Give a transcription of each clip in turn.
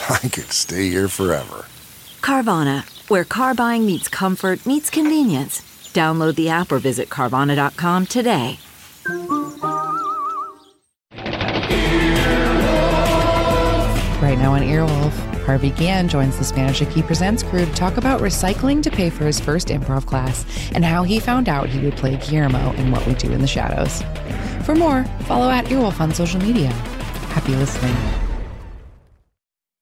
I could stay here forever. Carvana, where car buying meets comfort, meets convenience. Download the app or visit Carvana.com today. Right now on Earwolf, Harvey Guillén joins the Spanish Aquí Presents crew to talk about recycling to pay for his first improv class and how he found out he would play Guillermo in What We Do in the Shadows. For more, follow at Earwolf on social media. Happy listening.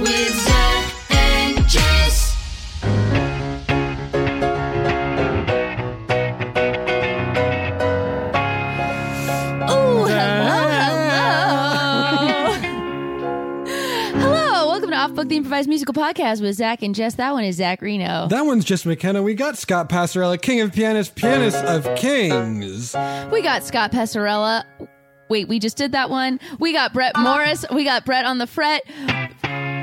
with Zach and Jess. Oh, hello, hello. hello, welcome to Off Book, the improvised musical podcast with Zach and Jess. That one is Zach Reno. That one's Jess McKenna. We got Scott Passarella, king of pianists, pianist of kings. We got Scott Passarella. Wait, we just did that one. We got Brett ah. Morris. We got Brett on the fret.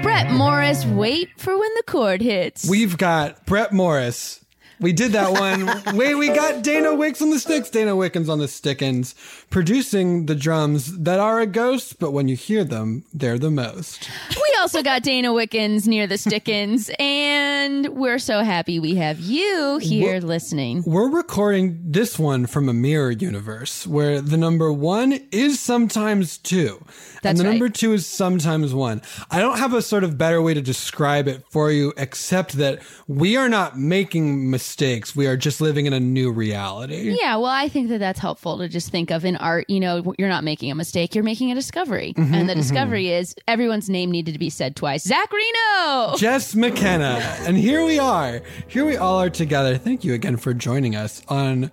Brett Morris, wait for when the chord hits. We've got Brett Morris. We did that one. Wait, we got Dana Wicks on the sticks, Dana Wickens on the stickins, producing the drums that are a ghost, but when you hear them, they're the most. we also got Dana Wickens near the Stickins, and we're so happy we have you here listening. We're recording this one from a mirror universe where the number one is sometimes two. and the right. number two is sometimes one. I don't have a sort of better way to describe it for you, except that we are not making mistakes. We are just living in a new reality. Yeah, well, I think that that's helpful to just think of in art. You know, you're not making a mistake; you're making a discovery, mm-hmm, and the mm-hmm. discovery is everyone's name needed to be said twice. Zach Reno. Jess McKenna. And here we are. Here we all are together. Thank you again for joining us on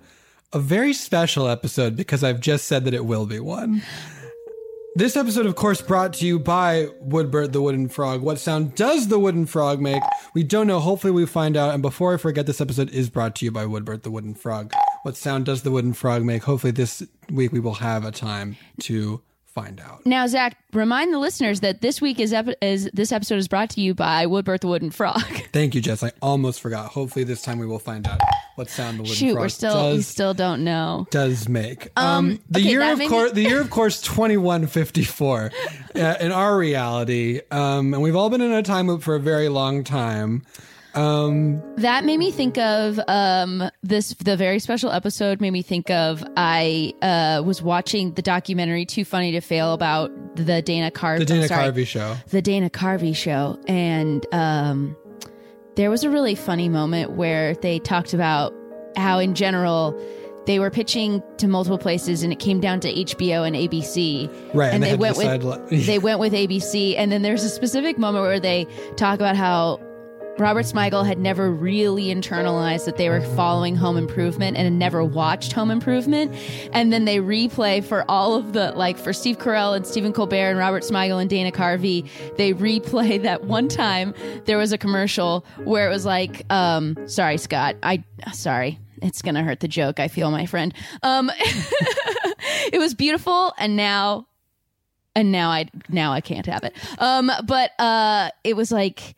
a very special episode because I've just said that it will be one. This episode, of course, brought to you by Woodbert the Wooden Frog. What sound does the wooden frog make? We don't know. Hopefully, we find out. And before I forget, this episode is brought to you by Woodbert the Wooden Frog. What sound does the wooden frog make? Hopefully, this week we will have a time to find out. Now, Zach, remind the listeners that this week is, ep- is this episode is brought to you by Woodbirth the Wooden Frog. Thank you, Jess. I almost forgot. Hopefully, this time we will find out what sound the wooden Shoot, frog we're still we still don't know. does make. Um, Um, the okay, year of course, the year of course, twenty one fifty four, in our reality, um, and we've all been in a time loop for a very long time. Um, That made me think of um, this. The very special episode made me think of I uh, was watching the documentary "Too Funny to Fail" about the Dana Carvey. the Dana sorry, Carvey show. the Dana Carvey show, and um, there was a really funny moment where they talked about how, in general, they were pitching to multiple places, and it came down to HBO and ABC. Right, and and, they they, went with they went with ABC, and then there's a specific moment where they talk about how Robert Smigel had never really internalized that they were following Home Improvement and had never watched Home Improvement. And then they replay for all of the, like for Steve Carell and Stephen Colbert and Robert Smigel and Dana Carvey, they replay that one time there was a commercial where it was like, um, sorry, Scott, I, sorry. It's gonna hurt the joke. I feel, my friend. Um, it was beautiful, and now and now I now I can't have it. Um, but uh, it was like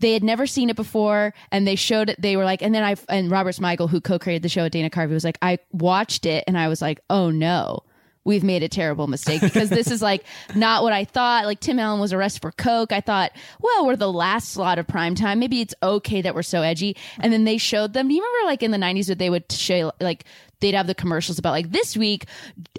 they had never seen it before, and they showed it. They were like, and then I and Robert Smigel, who co-created the show at Dana Carvey, was like, I watched it, and I was like, oh no. We've made a terrible mistake because this is like not what I thought. Like Tim Allen was arrested for coke. I thought, well, we're the last slot of prime time. Maybe it's okay that we're so edgy. And then they showed them. Do you remember like in the nineties that they would show like they'd have the commercials about like this week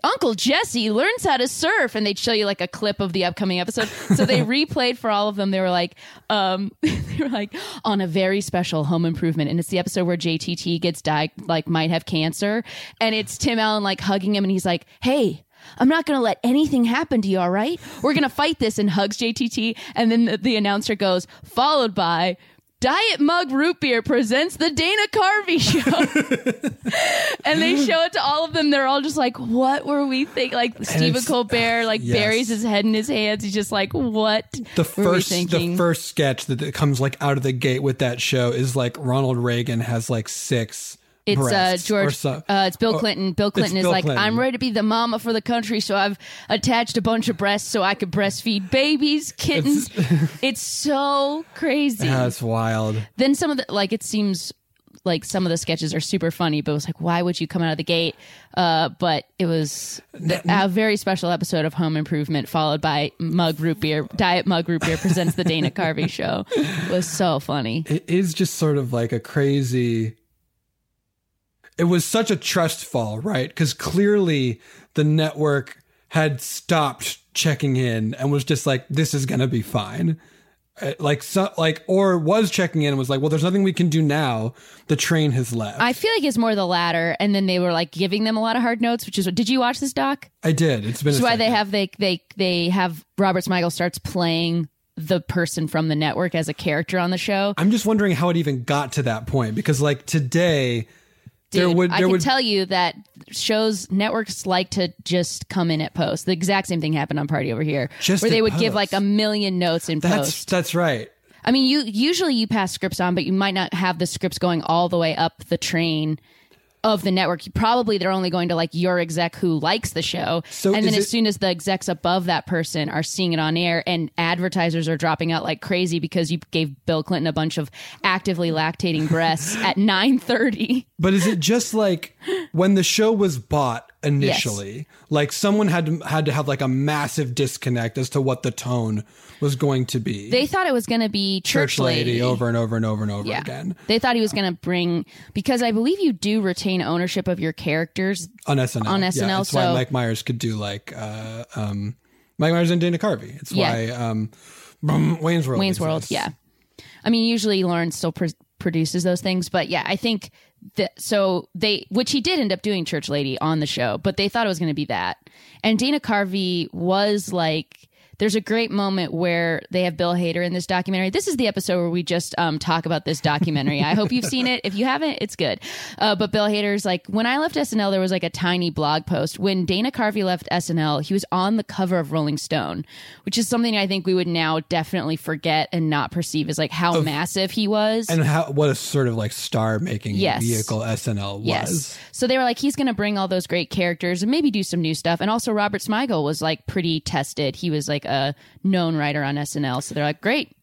uncle jesse learns how to surf and they'd show you like a clip of the upcoming episode so they replayed for all of them they were like um they were like on a very special home improvement and it's the episode where jtt gets died like might have cancer and it's tim allen like hugging him and he's like hey I'm not going to let anything happen to you, all right? We're going to fight this and hugs JTT. And then the, the announcer goes, followed by Diet Mug Root Beer presents the Dana Carvey show. and they show it to all of them. They're all just like, what were we thinking? Like Stephen Colbert, uh, like Yes. buries his head in his hands. He's just like, what the first the first sketch that, that comes like out of the gate with that show is like Ronald Reagan has like six It's uh, breasts or George. so- Uh, it's Bill Clinton. Bill Clinton is Bill like, Clinton. I'm ready to be the mama for the country, so I've attached a bunch of breasts so I could breastfeed babies, kittens. It's, so crazy. It's wild. then some of the like, it seems like some of the sketches are super funny, but it was like, why would you come out of the gate? Uh, but it was a very special episode of Home Improvement, followed by Mug Root Beer, Diet Mug Root Beer presents the Dana Carvey Show. It was so funny. It is just sort of like a crazy. It was such a trust fall, right? Because clearly the network had stopped checking in and was just like, "This is gonna be fine." Uh, Like, so, like, or was checking in and was like, "Well, there's nothing we can do now. The train has left." I feel like it's more the latter, and then they were like giving them a lot of hard notes, which is what. Did you watch this doc? I did. It's been. Which is a why they have they they they have Robert Smigel starts playing the person from the network as a character on the show. I'm just wondering how it even got to that point because, like, today there Dude, would I there can would tell you that shows networks like to just come in at post. The exact same thing happened on Party Over Here, Just where they would give like a million notes in that's post. that's right. I mean, you usually you pass scripts on, but you might not have the scripts going all the way up the train of the network. Probably they're only going to like your exec who likes the show, So and then as it- soon as the execs above that person are seeing it on air, and advertisers are dropping out like crazy because you gave Bill Clinton a bunch of actively lactating breasts at nine thirty. But is it just like when the show was bought initially? Like someone had to had to have like a massive disconnect as to what the tone was going to be. They thought it was going to be church, Church lady over and over and over and over Yeah. again They thought he was going to bring because I believe you do retain ownership of your characters. on SNL. On yeah, SNL, that's why so- Mike Myers could do like uh, um, Mike Myers and Dana Carvey. It's Yeah. why um, Wayne's World. Wayne's World, yeah. I mean, usually Lorne still pr- produces those things, but yeah, I think so they, which he did end up doing Church Lady on the show, but they thought it was going to be that. And Dana Carvey was like, there's a great moment where they have Bill Hader in this documentary. This is the episode where we just um, talk about this documentary. I hope you've seen it. If you haven't, it's good. Uh, but Bill Hader's like, when I left SNL, there was like a tiny blog post. When Dana Carvey left SNL, he was on the cover of Rolling Stone, which is something I think we would now definitely forget and not perceive as like how massive he was. And how what a sort of like star making Yes. vehicle SNL was. Yes. So they were like, he's going to bring all those great characters and maybe do some new stuff. And also, Robert Smigel was like pretty tested. He was like a known writer on SNL. So they're like, great.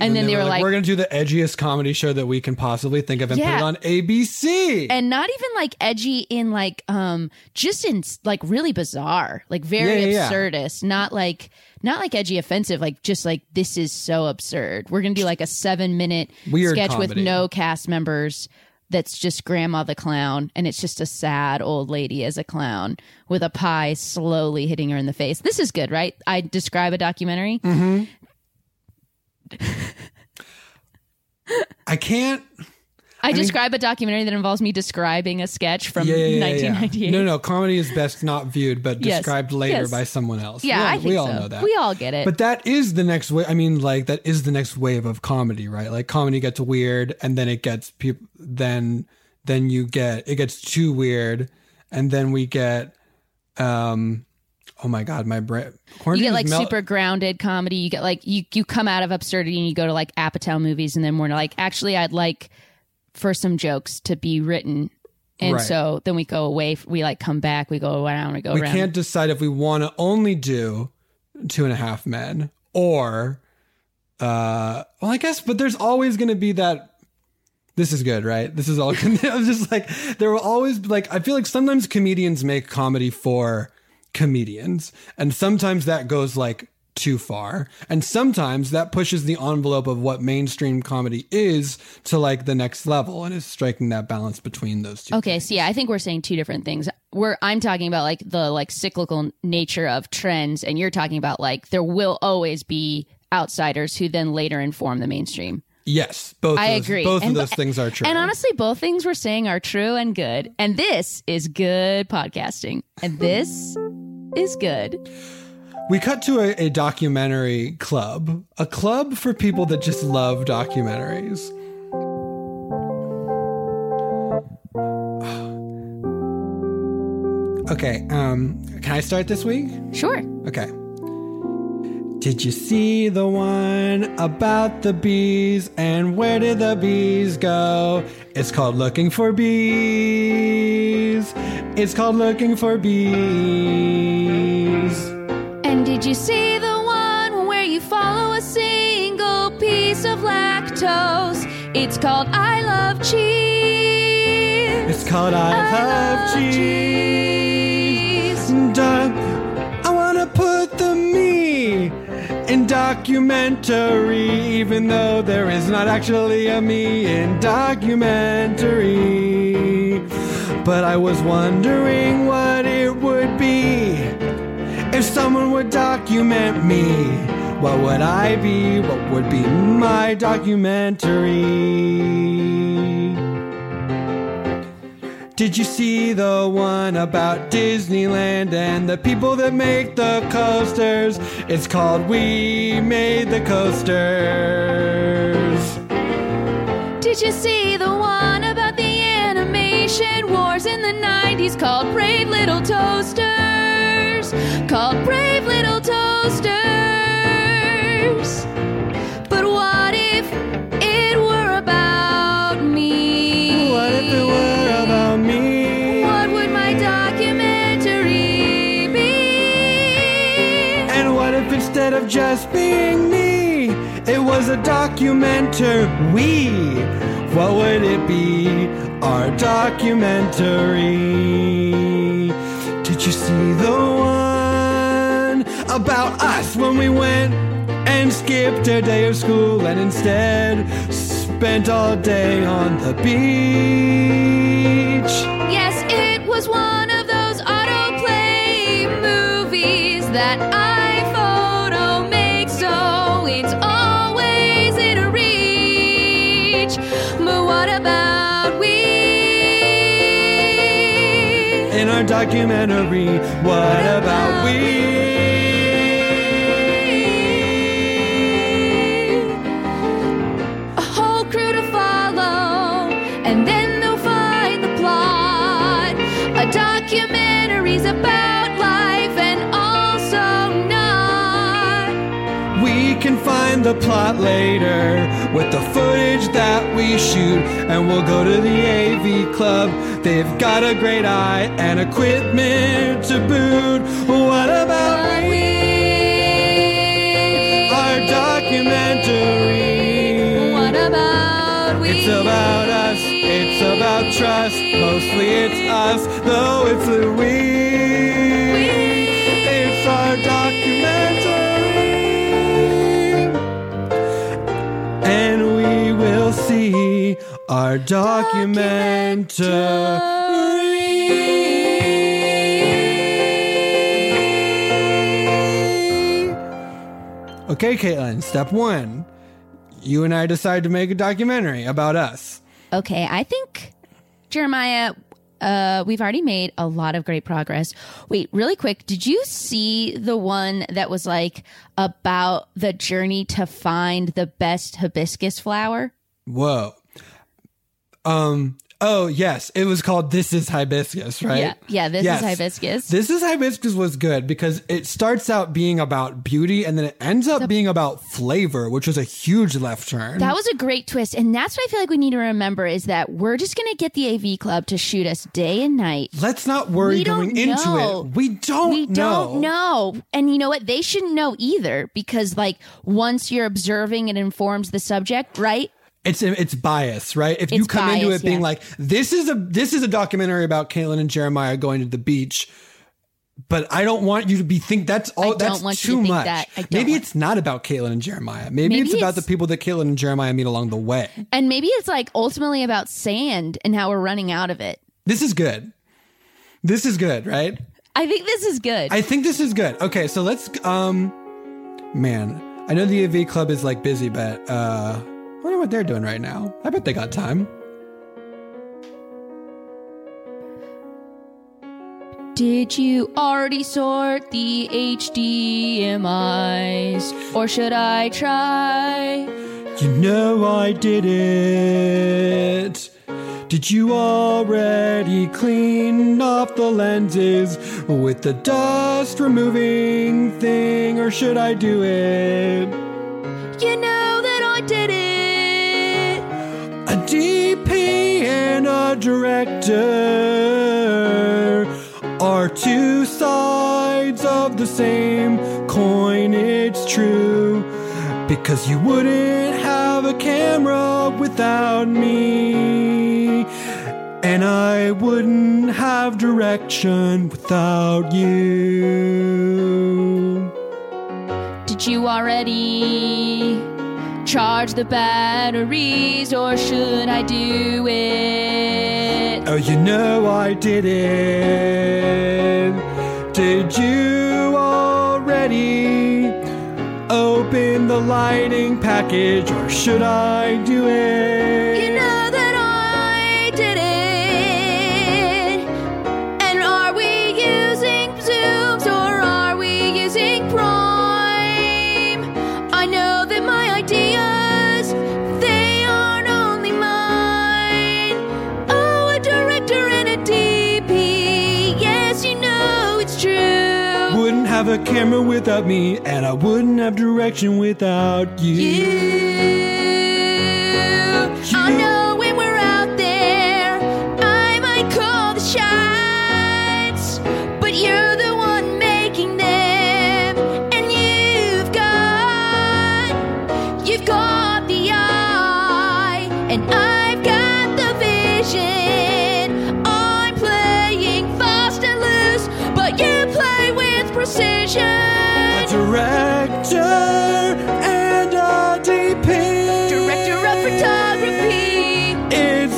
And, then they, were like, "We're going to do the edgiest comedy show that we can possibly think of and put it on ABC." and not even like edgy in like, um, just in like really bizarre, like very Yeah, yeah, yeah. absurdist, not like, not like edgy offensive, like just like this is so absurd. We're going to do like a seven minute Weird sketch with no cast members that's just grandma the clown and it's just a sad old lady as a clown with a pie slowly hitting her in the face. This is good right? I describe a documentary? Mm-hmm. I can't. I, mean- describe a documentary that involves me describing a sketch from Yeah, yeah, yeah, yeah. 1998. No, no, comedy is best not viewed, but Yes. described later Yes. by someone else. Yeah, we all, I think we all so. know that. We all get it. But that is the next way. I mean, like that is the next wave of comedy, right? Like comedy gets weird, and then it gets people. Then, then you get it gets too weird, and then we get, um, oh my god, my brain. you get like super grounded comedy. You get like you you come out of absurdity and you go to like Apatow movies, and then we're like, actually, I'd like for some jokes to be written, and Right. so then we go away. We like come back. We go around. We go We around. can't decide if we want to only do two and a half men or, uh, well, I guess, but there's always going to be that. This is good, right? This is all. I was just like, there will always be like, I feel like sometimes comedians make comedy for comedians, and sometimes that goes like too far, and sometimes that pushes the envelope of what mainstream comedy is to like the next level, and is striking that balance between those two. Okay, so yeah, I think we're saying two different things. We're I'm talking about like the like cyclical nature of trends, and you're talking about like there will always be outsiders who then later inform the mainstream. Yes, both. I those, agree. Both And- of those things are true. And honestly, both things we're saying are true and good. And this is good podcasting. And this is good. We cut to a, a documentary club, a club for people that just love documentaries. Okay, um, can I start this week? Sure. Okay. Did you see the one about the bees and where did the bees go? It's called Looking for Bees. It's called Looking for Bees. And did you see the one where you follow a single piece of lactose? It's called I Love Cheese. It's called I, Love Cheese. Duh. I wanna put the me in documentary, even though there is not actually a me in documentary. But I was wondering what it would be if someone would document me. What would I be? What would be my documentary? Did you see the one about Disneyland and the people that make the coasters? It's called We Made the Coasters. Did you see the one animation wars in the 90s called Brave Little Toasters? Called Brave Little Toasters. But what if it were about me? What if it were about me? What would my documentary be? And what if instead of just being me, it was a documentary? What would it be? Our documentary. Did you see the one about us when we went and skipped a day of school and instead spent all day on the beach? Yes, it was one of those autoplay movies that iPhoto documentary, what about we? The plot later with the footage that we shoot, and we'll go to the AV club. They've got a great eye and equipment to boot. What about we? Our documentary. What about we? It's about us, it's about trust. Mostly it's us, though it's a our documentary. Okay, Caitlin, step one. You and I decide to make a documentary about us. Okay, I think Jeremiah, uh, we've already made a lot of great progress. Wait, really quick, did you see the one that was like about the journey to find the best hibiscus flower? Whoa. Um. Oh yes, it was called "This Is Hibiscus," right? Yeah, yeah, This Is Hibiscus. This is hibiscus was good because it starts out being about beauty and then it ends up being about flavor, which was a huge left turn. That was a great twist. And that's what I feel like we need to remember is that we're just going to get the AV Club to shoot us day and night. Let's not worry going into it. We don't we know. don't know. And you know what? They shouldn't know either because, like, once you're observing, it informs the subject, right? It's it's bias, right? If you It's come into it being yeah. like, "This is a this is a documentary about Caitlin and Jeremiah going to the beach," but I don't want you to be think that's all. I don't that's you too to much. that. Maybe want- it's not about Caitlin and Jeremiah. Maybe, Maybe it's about the people that Caitlin and Jeremiah meet along the way. And maybe it's like ultimately about sand and how we're running out of it. This is good. This is good, right? I think this is good. I think this is good. Okay, so let's um man, I know the AV club is like busy, but uh wonder what they're doing right now. I bet they got time. Did you already sort the HDMIs? Or should I try? You know I did it. Did you already clean off the lenses with the dust removing thing, or should I do it? You know that I did it. DP and a director are two sides of the same coin, it's true. Because you wouldn't have a camera without me. And I wouldn't have direction without you. Did you already charge the batteries or should I do it? Oh, you know I did it. Did you already open the lighting package or should I do it? Have a camera without me, and I wouldn't have direction without you. I know when we're precision. A director and a DP. Director of photography. It's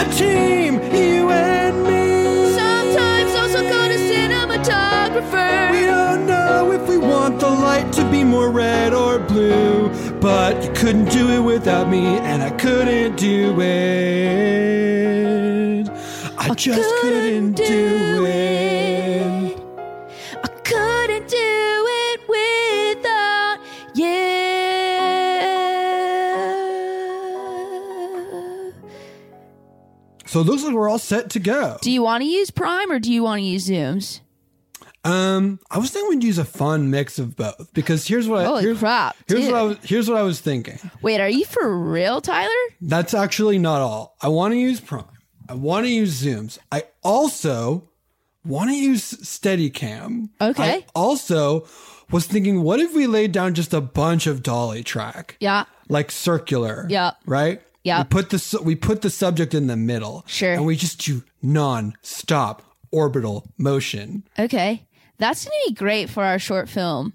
a team, you and me. Sometimes also called a cinematographer. We don't know if we want the light to be more red or blue, but you couldn't do it without me, and I couldn't do it. I, just couldn't, do it. So it looks like we're all set to go. Do you want to use Prime or do you want to use Zooms? Um, I was thinking we'd use a fun mix of both because here's what I, here's, crap, Here's dude. what I was here's what I was thinking. Wait, are you for real, Tyler? That's actually not all. I want to use Prime. I want to use Zooms. I also want to use Steadicam. Okay. I also was thinking, what if we laid down just a bunch of dolly track? Yeah. Like circular. Yeah. Right? Yeah. We put the su- we put the subject in the middle. Sure. And we just do non-stop orbital motion. Okay. That's going to be great for our short film.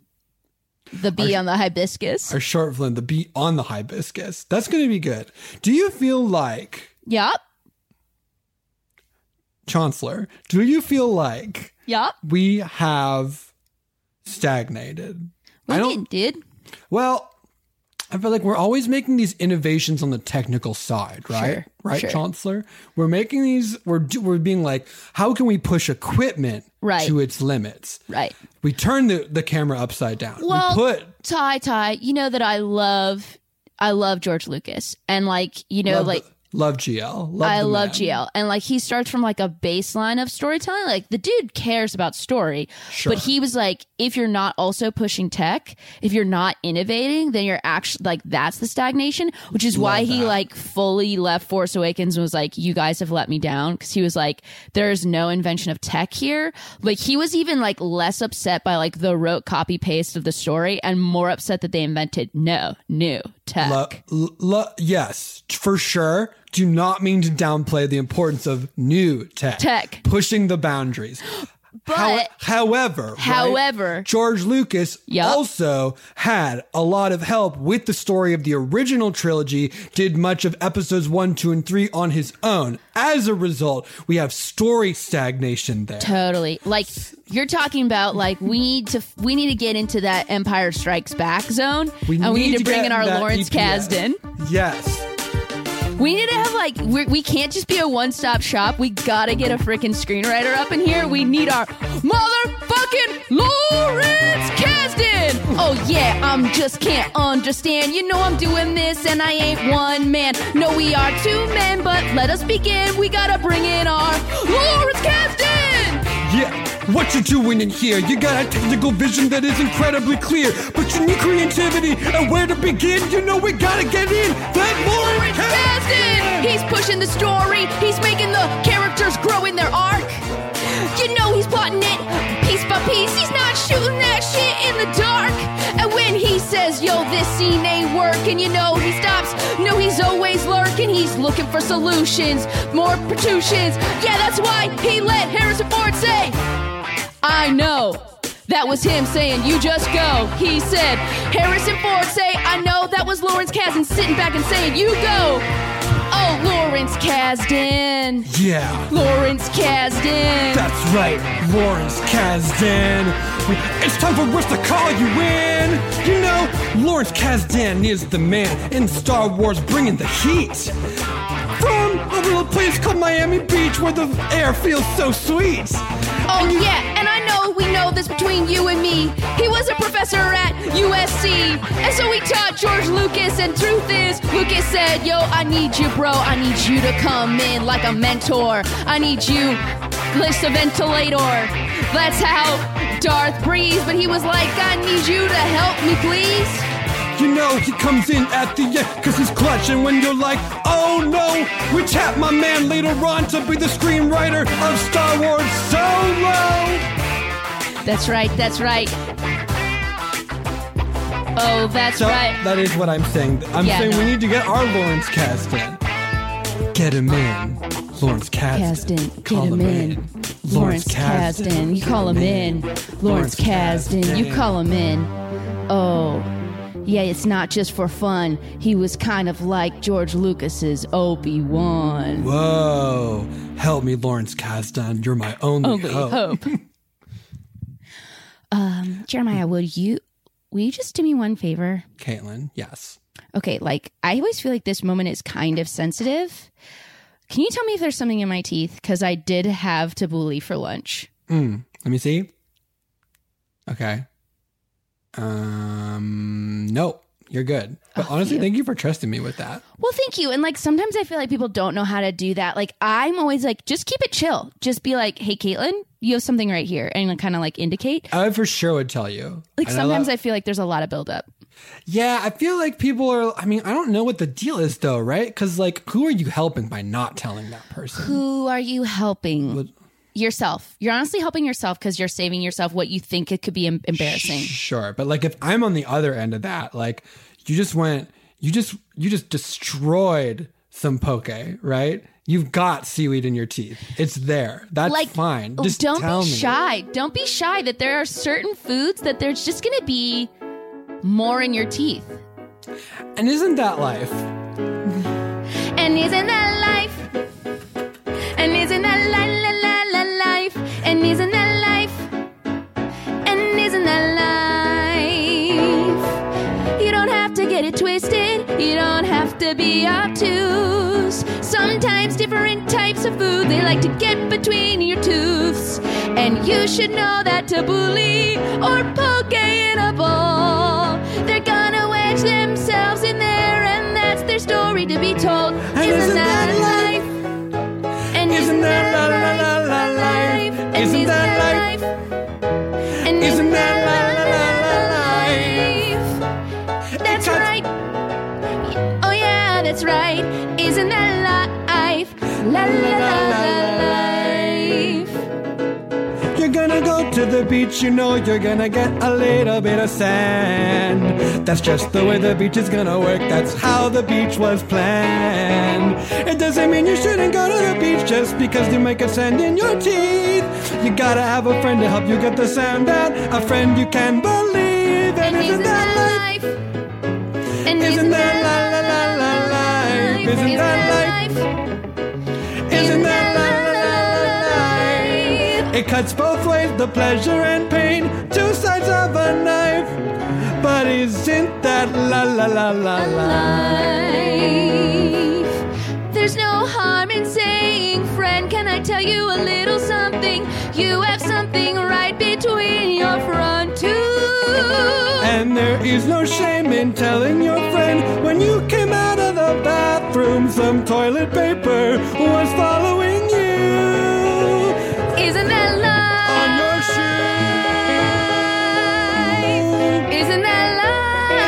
The bee on the hibiscus. Our short film, the beat on the hibiscus. That's going to be good. Do you feel like Yep. Chancellor, do you feel like Yep. we have stagnated? We I don't did. well, I feel like we're always making these innovations on the technical side, right? Sure, right, sure. Chancellor. We're making these. We're we're being like, how can we push equipment Right. to its limits? Right. We turn the the camera upside down. Well, we put Ty Ty, you know that I love I love George Lucas. And like, you know, love, like love GL. Love I love man. GL. And like he starts from like a baseline of storytelling. Like the dude cares about story. Sure. But he was like, if you're not also pushing tech, if you're not innovating, then you're actually like that's the stagnation, which is why he like fully left Force Awakens and was like, You guys have let me down. Cause he was like, There's no invention of tech here. Like he was even like less upset by like the rote copy paste of the story and more upset that they invented no new tech. Lo- lo- yes, for sure. Do not mean to downplay the importance of new tech, Tech. pushing the boundaries. But- however, right, However- George Lucas Yup. also had a lot of help with the story of the original trilogy. Did much of episodes one, two, and three on his own. As a result, we have story stagnation there. Totally. Like you're talking about like we need to we need to get into that Empire Strikes Back zone We and we need to bring in our Lawrence EPS. Kasdan. Yes. We need to have like we're, we can't just be a one-stop shop. We got to get a freaking screenwriter up in here. We need our motherfucking Lawrence Kasdan. Oh yeah, I'm just can't understand. You know I'm doing this and I ain't one man. No, we are two men, but let us begin. We got to bring in our Lawrence Kasdan. Yeah, what you doing in here? You got a technical vision that is incredibly clear, but you need creativity and where to begin. You know we gotta get in that Lawrence Kasdan! He's pushing the story. He's making the characters grow in their arc. You know he's plotting it piece by piece. He's not shooting that shit in the dark. And when he says, yo, this scene ain't working, you know he stops. No, he's always lurking. He's looking for solutions, more protrusions. Yeah, that's why he let Harrison Ford say, I know. That was him saying, You just go. He said, Harrison Ford say, I know. That was Lawrence Kasdan sitting back and saying, You go. Oh, Lawrence Kasdan. Yeah, Lawrence Kasdan. that's right, Lawrence Kasdan. It's time for us to call you in. You know, Lawrence Kasdan is the man in Star Wars bringing the heat. From a little place called Miami Beach where the air feels so sweet. Oh, yeah. And I know we know this between you and me. He was a professor at USC. And so he taught George Lucas. And truth is, Lucas said, Yo, I need you, bro. I need you to come in like a mentor. I need you, list a ventilator. That's how Darth breathes. But he was like, I need you to help me, please. You know he comes in at the end cause he's clutch and when you're like, oh no, we tap my man later on to be the screenwriter of Star Wars Solo. That's right, that's right. Oh, that's So right. that is what I'm saying. I'm Yeah, saying no. we need to get our Lawrence Kasdan. Get him in. Lawrence Kasdan. Kasdan, get Call him in. Lawrence Kasdan, you call him in. Lawrence Kasdan, you call him in. Oh, yeah, it's not just for fun. He was kind of like George Lucas's Obi Wan. Whoa. Help me, Lawrence Kasdan. You're my only, Only hope. hope. um, Jeremiah, would you will you just do me one favor? Caitlin, yes. Okay, like I always feel like this moment is kind of sensitive. Can you tell me if there's something in my teeth? Because I did have tabbouleh for lunch. Mm, let me see. Okay. Um, no, you're good. But Oh, honestly, phew. thank you for trusting me with that. Well, thank you. And like sometimes I feel like people don't know how to do that. Like I'm always like, just keep it chill. Just be like, hey, Caitlin, you have something right here, and kind of like indicate. I for sure would tell you. Like And I sometimes love- I feel like there's a lot of buildup. yeah, I feel like people are. I mean, I don't know what the deal is though, right? Because like, who are you helping by not telling that person? Who are you helping? Yourself. You're honestly helping yourself because you're saving yourself what you think it could be em- embarrassing. Sure, but like if I'm on the other end of that, like you just went, you just you just destroyed some poke, right? You've got seaweed in your teeth. It's there. That's like fine. Just don't be me. shy. Don't be shy that there are certain foods that there's just going to be more in your teeth. And isn't that life? And isn't that life? And isn't that la and isn't that life? And isn't that life? You don't have to get it twisted, you don't have to be obtuse. Sometimes different types of food they like to get between your teeth, And you should know that tabbouleh or poke in a bowl, they're gonna wedge themselves in there, and that's their story to be told. Isn't, that, life? And isn't, that, life? Isn't that life? And Isn't that la la la la life? That's right. Oh yeah, that's right. Isn't that life? La la la la life. You're gonna go to the beach, you know you're gonna get a little bit of sand. That's just the way the beach is gonna work, that's how the beach was planned. It doesn't mean you shouldn't go to the beach just because you might get sand in your teeth. You gotta have a friend to help you get the sand out, a friend you can believe. And, And isn't that life? And Isn't that la la la la life? Isn't that life? Isn't that la la la life? It cuts both ways, the pleasure and pain, two sides of a knife. But isn't that la la la la la? life. There's no harm in saying, friend, can I tell you a little something? You have something right between your front teeth. And there is no shame in telling your friend when you came out of the bathroom, some toilet paper was following you Isn't that love? on your shoe. Isn't that life?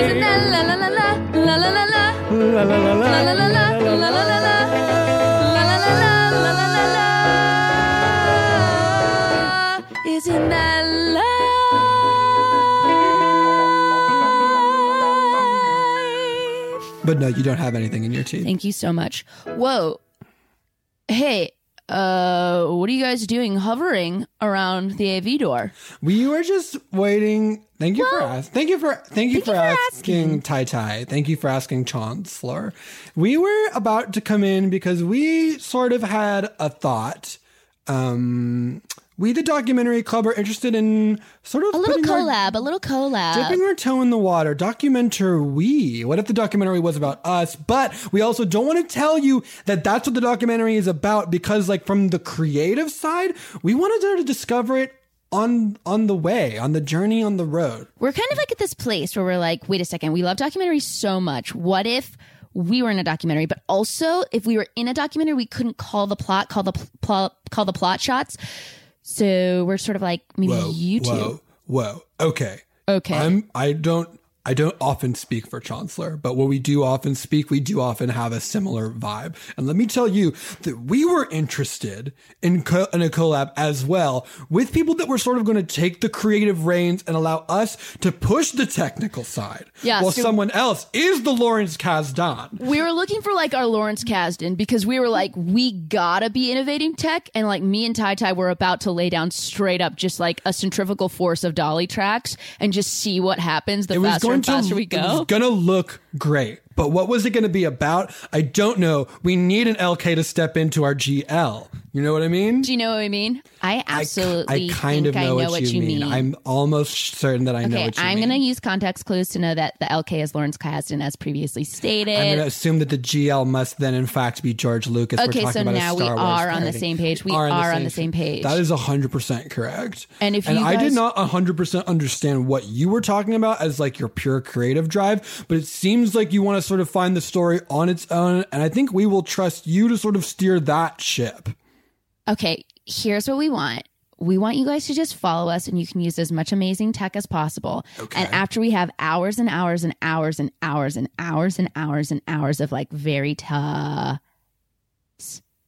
Isn't that la la la la la la la la La la la la la la la la la la la la la la la la la la la But no, you don't have anything in your teeth. Thank you so much. Whoa. Hey, uh, what are you guys doing hovering around the AV door? We were just waiting. Thank you for Well, asking. Thank you for thank you thank for you for asking Tai Tai. Thank you for asking Chancellor. We were about to come in because we sort of had a thought. Um, we, the documentary club, are interested in sort of A little putting our- collab, a little collab. dipping our toe in the water. Documentary. We. What if the documentary was about us? But we also don't want to tell you that that's what the documentary is about because, like, from the creative side, we wanted to discover it on on the way, on the journey, on the road. we're kind of like at this place where we're like, wait a second, we love documentaries so much. What if we were in a documentary, but also if we were in a documentary, we couldn't call the plot, call the pl- plot, call the plot shots. So we're sort of like, maybe you two. Whoa, whoa. Okay. Okay. I'm. I don't. I don't often speak for Chancellor, but when we do often speak, we do often have a similar vibe. And let me tell you that we were interested in, co- in a collab as well with people that were sort of going to take the creative reins and allow us to push the technical side. Yeah, While so- someone else is the Lawrence Kasdan. We were looking for like our Lawrence Kasdan because we were like, we gotta be innovating tech. And like me and Tai Tai were about to lay down straight up just like a centrifugal force of dolly tracks and just see what happens the faster and faster we go. going to look great. But what was it going to be about? I don't know. We need an LK to step into our GL. You know what I mean? Do you know what I mean? I I- absolutely I, kind think of know, I know what, you mean. I'm almost certain that I know what you mean. I'm gonna use context clues to know that the LK is Lawrence Kasdan as previously stated. I'm going to assume that the GL must then, in fact, be George Lucas. We're Okay, talking so about a now we Star Wars are on the same page. We are on the same page. That is 100% correct. And if and you I did not 100% understand what you were talking about as like your pure creative drive, but it seems like you want to sort of find the story on its own. And I think we will trust you to sort of steer that ship. Okay, here's what we want. We want you guys to just follow us and you can use as much amazing tech as possible. Okay. And after we have hours and hours and hours and hours and hours and hours and hours of like very tough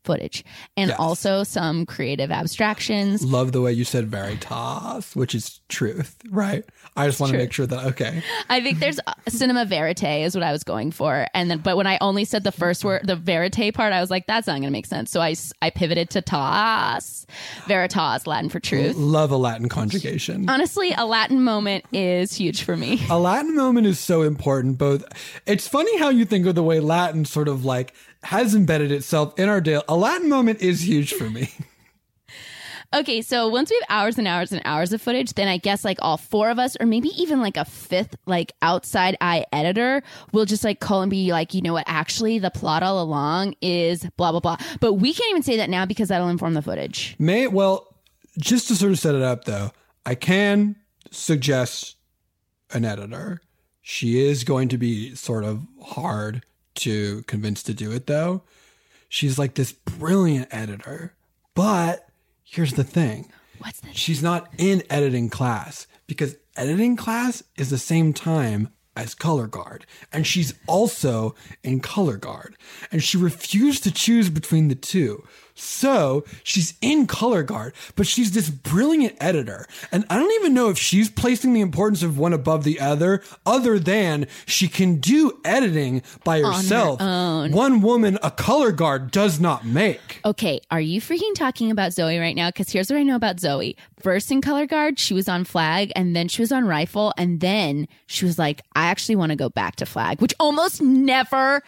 footage and Yes. also some creative abstractions. Love the way you said veritas, which is truth, right? I just want to make sure that, okay. I think there's uh, cinema verite is what I was going for. And then, but when I only said the first word, the verite part, I was like, that's not going to make sense. So I I pivoted to tas, veritas, Latin for truth. Love a Latin conjugation. Honestly, a Latin moment is huge for me. A Latin moment is so important. Both, it's funny how you think of the way Latin sort of like has embedded itself in our day. A Latin moment is huge for me. Okay, so once we have hours and hours and hours of footage, then I guess like all four of us, or maybe even like a fifth, like outside eye editor, will just like call and be like, you know what? Actually, the plot all along is blah blah blah. But we can't even say that now because that'll inform the footage. May well, just to sort of set it up though, I can suggest an editor. She is going to be sort of hard to convince to do it though. She's like this brilliant editor, but here's the thing. What's that? She's not in editing class because editing class is the same time as color guard. And she's also in color guard. And she refused to choose between the two. So she's in color guard, but she's this brilliant editor. And I don't even know if she's placing the importance of one above the other, other than she can do editing by herself. One woman, a color guard, does not make. Okay, are you freaking talking about Zoe right now? Because here's what I know about Zoe. First in color guard, she was on flag, and then she was on rifle, and then she was like, I actually want to go back to flag, which almost never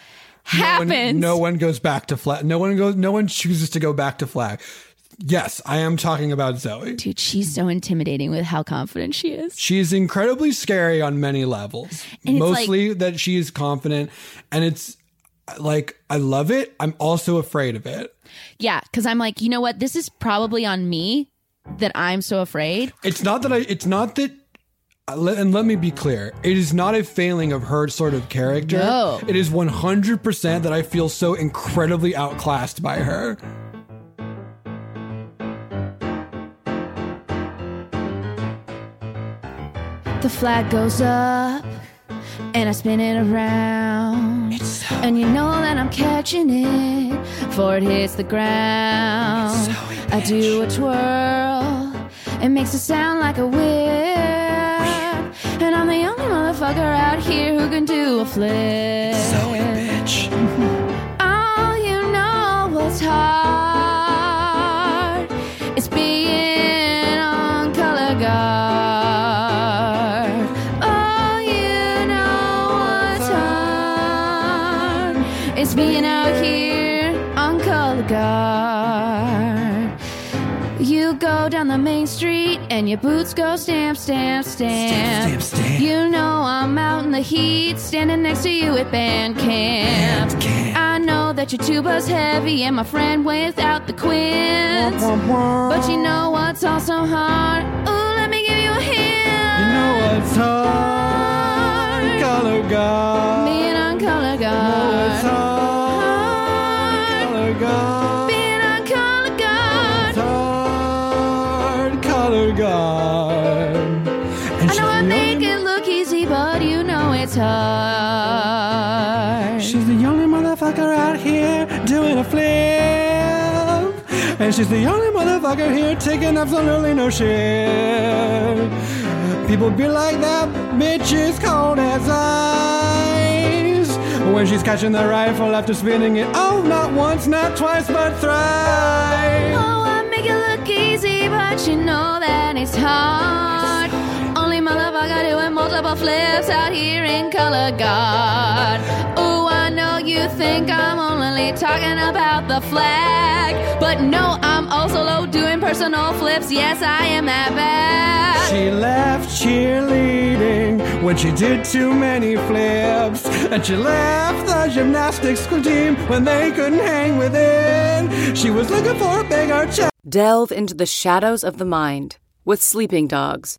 No happens. one, no one goes back to flag. No one goes. No one chooses to go back to flag. Yes, I am talking about Zoe. Dude, she's so intimidating with how confident she is. She is incredibly scary on many levels. Mostly that she is confident, and it's like I love it. I'm also afraid of it. Yeah, because I'm like, you know what? This is probably on me that I'm so afraid. It's not that I. It's not that. Uh, And let me be clear. It is not a failing of her sort of character. No. It is 100% that I feel so incredibly outclassed by her. The flag goes up and I spin it around. So and you know that I'm catching it before it hits the ground. So I do a twirl, it makes it sound like a whip. Motherfucker out here who can do a flip. Zoe, bitch. Oh, you know what's hard? It's being on color guard. Oh, you know what's hard? It's being out here on color guard. You go down the main street and your boots go stamp, stamp, stamp. Stamp, stamp, stamp. You know I'm out in the heat, standing next to you at band camp. Bandcamp. I know that your tuba's heavy and my friend without the quints. But you know what's also hard? Ooh, let me give you a hint. You know what's hard? Color guard. Hard. She's the only motherfucker out here doing a flip. And she's the only motherfucker here taking absolutely no shit. People be like that bitch is cold as ice. When she's catching the rifle after spinning it, oh, not once, not twice, but thrice. Oh, I make it look easy, but you know that it's hard. Only motherfucker doing multiple flips out here in color guard. Oh, I know you think I'm only talking about the flag, but no, I'm also low doing personal flips. Yes, I am that bad. She left cheerleading when she did too many flips. And she left the gymnastics team when they couldn't hang with it. She was looking for a bigger check. Delve into the shadows of the mind with Sleeping Dogs,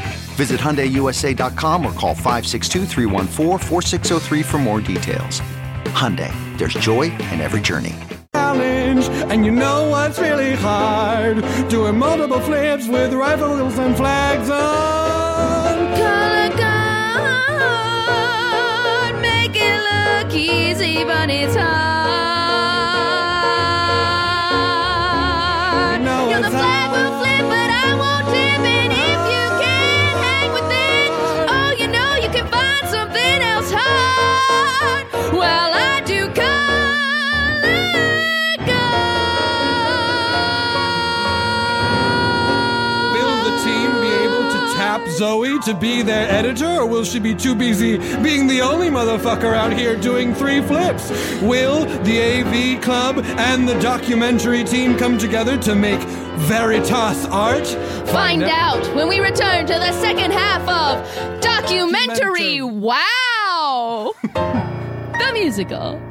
Visit HyundaiUSA.com or call 562-314-4603 for more details. Hyundai, there's joy in every journey. challenge, and you know what's really hard? Doing multiple flips with rifles and flags on. Color guard, make it look easy, but it's hard. Zoe to be their editor, or will she be too busy being the only motherfucker out here doing three flips? Will the AV Club and the documentary team come together to make Veritas art? Find out when we return to the second half of Documentary Documentary. Wow! the musical.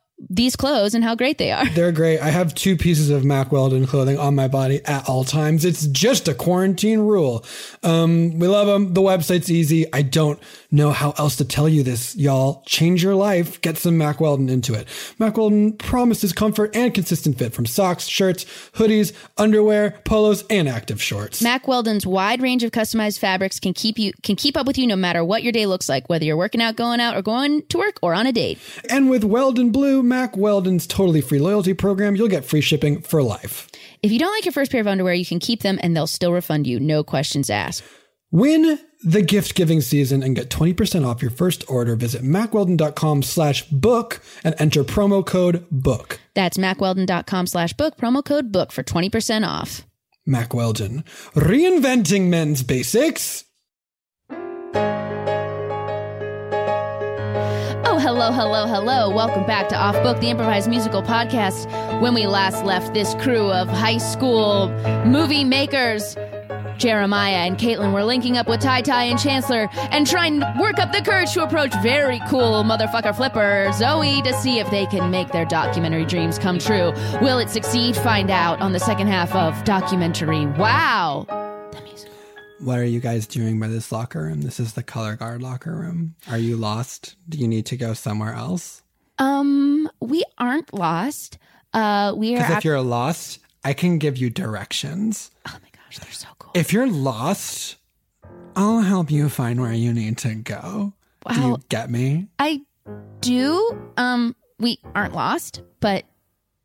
these clothes and how great they are. They're great. I have two pieces of Mack Weldon clothing on my body at all times. It's just a quarantine rule. Um, we love them. The website's easy. I don't know how else to tell you this, y'all. Change your life. Get some Mack Weldon into it. Mack Weldon promises comfort and consistent fit from socks, shirts, hoodies, underwear, polos, and active shorts. Mack Weldon's wide range of customized fabrics can keep you can keep up with you no matter what your day looks like, whether you're working out, going out, or going to work or on a date. And with Weldon Blue, Mack Weldon's totally free loyalty program, you'll get free shipping for life. If you don't like your first pair of underwear, you can keep them and they'll still refund you, no questions asked. Win the gift giving season and get 20% off your first order. Visit mackweldon.com slash book and enter promo code book. That's mackweldon.com slash book, promo code book for 20% off. Mack Weldon, reinventing men's basics. Oh, hello, hello, hello. Welcome back to Off Book, the improvised musical podcast. When we last left this crew of high school movie makers, Jeremiah and Caitlin were linking up with Tai Tai and Chancellor and trying to work up the courage to approach very cool motherfucker flipper Zoe to see if they can make their documentary dreams come true. Will it succeed? Find out on the second half of Documentary Wow. What are you guys doing by this locker room? This is the color guard locker room. Are you lost? Do you need to go somewhere else? Um, we aren't lost. Uh, we are. Because if act- you're lost, I can give you directions. oh my gosh, they're so cool. If you're lost, I'll help you find where you need to go. Do you get me? I do. Um, we aren't lost, but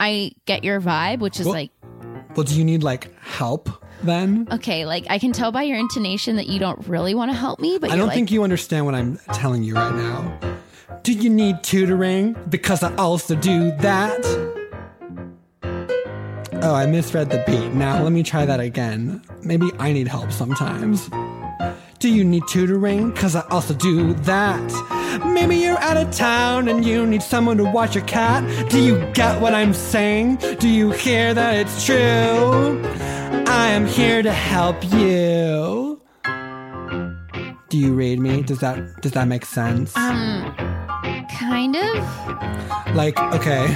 I get your vibe, which is Well- like, Well, do you need like help? then? Okay, like I can tell by your intonation that you don't really want to help me, but I don't like, think you understand what I'm telling you right now. Do you need tutoring? Because I also do that. Oh, I misread the beat. Now let me try that again. Maybe I need help sometimes. Do you need tutoring? Cause I also do that. Maybe you're out of town and you need someone to watch your cat. Do you get what I'm saying? Do you hear that it's true? I am here to help you. Do you read me? Does that does that make sense? um, kind of. Like, okay,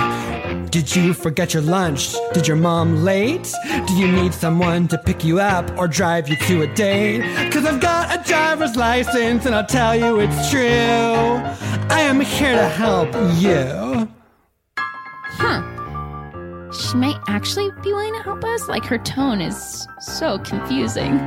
did you forget your lunch? Did your mom late? Do you need someone to pick you up or drive you to a date? Cause I've got a driver's license and I'll tell you it's true. I am here to help you. Huh. She might actually be willing to help us. Like her tone is so confusing.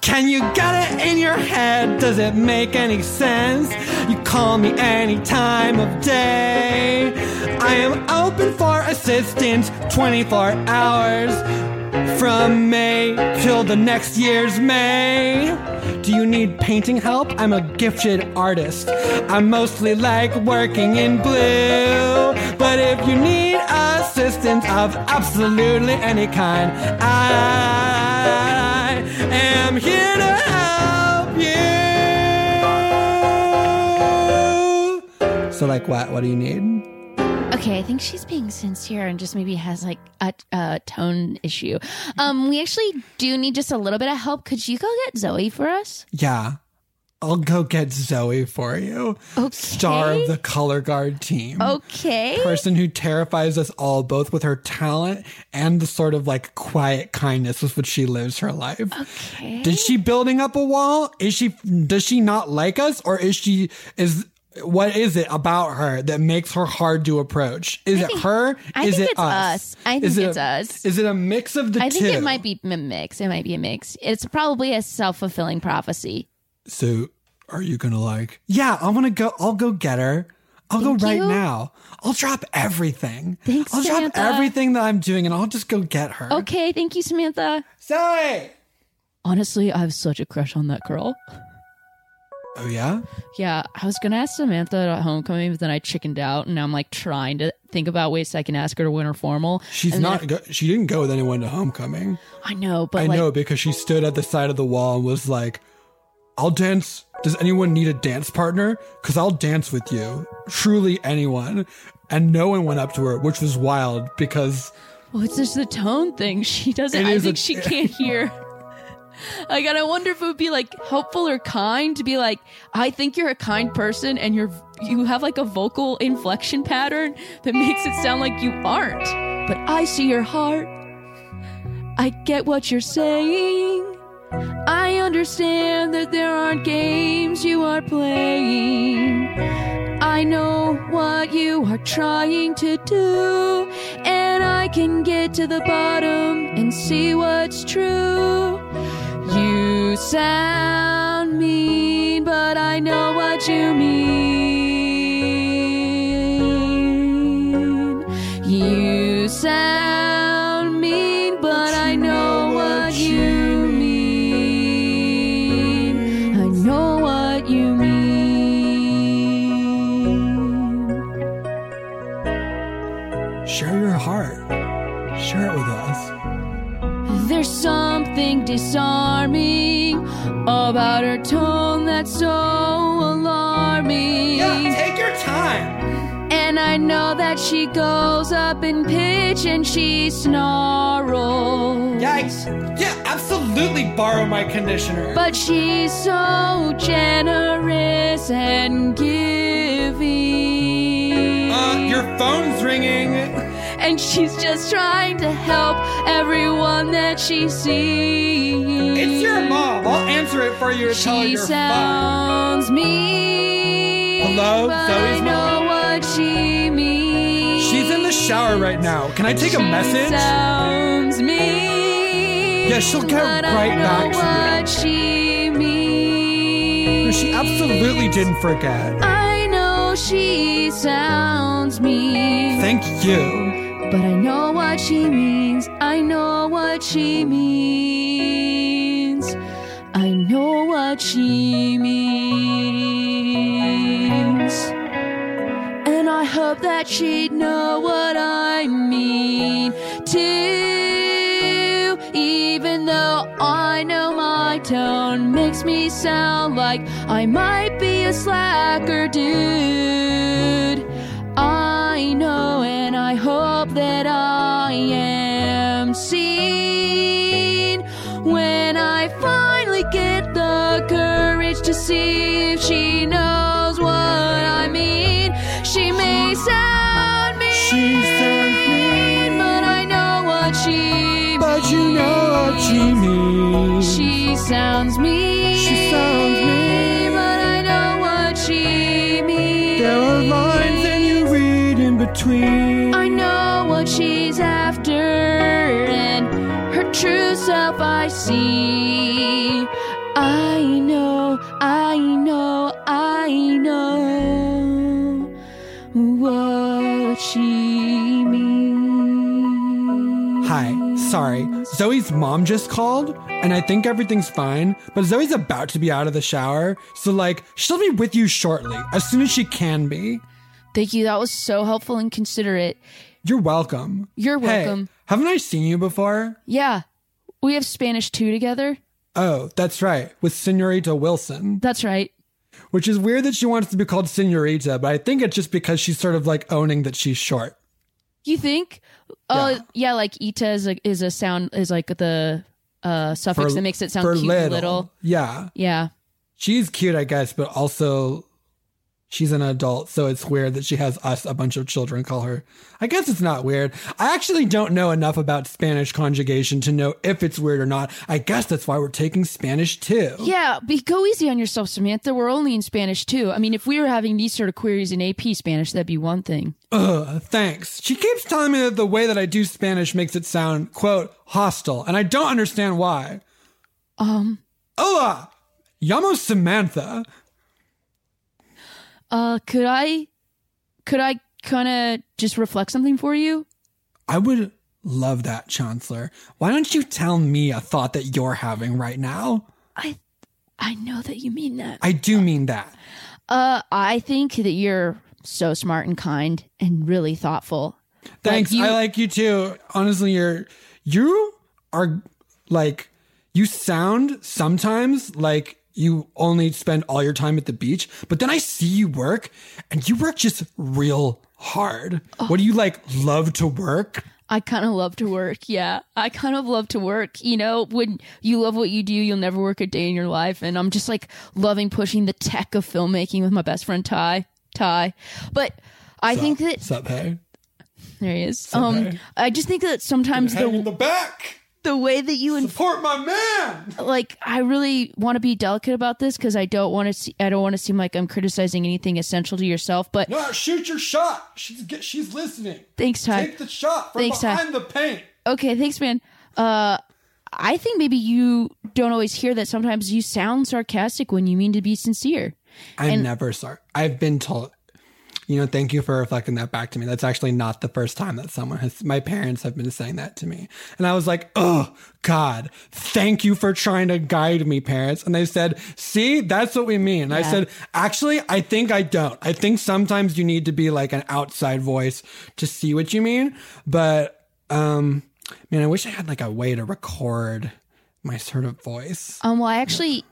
Can you get it in your head? Does it make any sense? You call me any time of day. I am open for assistance 24 hours from May till the next year's May. Do you need painting help? I'm a gifted artist. I mostly like working in blue. But if you need assistance of absolutely any kind, I am here to So, like, what? What do you need? Okay, I think she's being sincere and just maybe has like a, a tone issue. Um, we actually do need just a little bit of help. Could you go get Zoe for us? Yeah. I'll go get Zoe for you. Okay. Star of the color guard team. Okay. Person who terrifies us all, both with her talent and the sort of like quiet kindness with which she lives her life. Okay. Did she building up a wall? Is she does she not like us? Or is she is what is it about her that makes her hard to approach? Is it her? I is think it it's us? us. I think Is it's us. Is it a mix of the I two? think it might be a mix. It might be a mix. It's probably a self fulfilling prophecy. So are you gonna like Yeah, I'm gonna go I'll go get her. I'll Thank go right you. now. I'll drop everything. Thanks, I'll drop everything that I'm doing and I'll just go get her. Okay, thank you, Samantha. Zoe! Honestly, I have such a crush on that girl. Oh yeah? Yeah, I was gonna ask Samantha at homecoming, but then I chickened out, and now I'm like trying to think about ways I can ask her to win her formal. She's And not. Go- she didn't go with anyone to homecoming. I know, but I like, know because she stood at the side of the wall and was like, "I'll dance. Does anyone need a dance partner? Because I'll dance with you. Truly, anyone." And no one went up to her, which was wild because well, it's just the tone thing. She doesn't. I think a- she can't hear. Like, and I wonder if it would be like helpful or kind to be like, I think you're a kind person, and you're you have like a vocal inflection pattern that makes it sound like you aren't. But I see your heart. I get what you're saying. I understand that there aren't games you are playing. I know what you are trying to do, and I can get to the bottom and see what's true. You sound mean, but I know what you mean. About her tone that's so alarming. Yeah, take your time. And I know that she goes up in pitch and she snarls. Yikes! Yeah, absolutely. Borrow my conditioner. But she's so generous and giving. uh, your phone's ringing. And she's just trying to help everyone that she sees. It's your mom. I'll answer it for you She fine. sounds mean. Hello? but Zoe's I know what she means. She's in the shower right now. Can I take a message? Sounds mean. Yeah, she'll get right back to you. what she means. No, she absolutely didn't forget. I know she sounds mean. Thank you. But I know what she means. I know what she means. I know what she means. And I hope that she'd know what I mean too. Even though I know my tone makes me sound like I might be a slacker dude. Sounds mean. She sounds mean. But I know what she means. There are lines that you read in between. I know what she's after, and her true self I see. Zoe's mom just called, and I think everything's fine, but Zoe's about to be out of the shower, so like, she'll be with you shortly, as soon as she can be. Thank you. That was so helpful and considerate. You're welcome. You're Hey, welcome. haven't I seen you before? Yeah. We have Spanish 2 together. Oh, that's right, with Senorita Wilson. That's right. Which is weird that she wants to be called Senorita, but I think it's just because she's sort of like owning that she's short. You think? Oh, yeah. like ita is a, is a sound is like the uh suffix For- that makes it sound cute little. little. Yeah. Yeah. She's cute, I guess, but also she's an adult, so it's weird that she has us, a bunch of children, call her. I guess it's not weird. I actually don't know enough about Spanish conjugation to know if it's weird or not. I guess that's why we're taking Spanish too. Yeah, be, go easy on yourself, Samantha. We're only in Spanish too. I mean, if we were having these sort of queries in AP Spanish, that'd be one thing. Ugh, thanks. She keeps telling me that the way that I do Spanish makes it sound, quote, hostile, and I don't understand why. Um, Hola! Llamo Samantha. Uh, could I, could I kind of just reflect something for you? I would love that, Chancellor. Why don't you tell me a thought that you're having right now? I, I know that you mean that. I do mean that. Uh, I think that you're so smart and kind and really thoughtful. Thanks. you- I like you too. Honestly, you're you are like you sound sometimes like you only spend all your time at the beach, but then I see you work and you work just real hard. What do you like love to work? I kind of love to work. Yeah. I kind of love to work. You know, when you love what you do, you'll never work a day in your life. And I'm just like loving pushing the tech of filmmaking with my best friend Ty. Ty. But I think that Sup, hey? there he is. Um, hey. I just think that sometimes Hang in the the back. The way that you and Support my man. like I really want to be delicate about this because I don't want to see I don't want to seem like I'm criticizing anything essential to yourself. But No, shoot your shot. She's get, she's listening. thanks, Ty. Take the shot from Thanks, Ty. behind the paint. Okay, thanks, man. Uh, I think maybe you don't always hear that. Sometimes you sound sarcastic when you mean to be sincere. I'm And- never sorry. I've been told. You know, thank you for reflecting that back to me. That's actually not the first time that someone has. My parents have been saying that to me, and I was like, "Oh God, thank you for trying to guide me, parents." And they said, "See, that's what we mean." And I said, "Actually, I think I don't. I think sometimes you need to be like an outside voice to see what you mean." But um, man, I wish I had like a way to record my sort of voice. Um, well, I actually,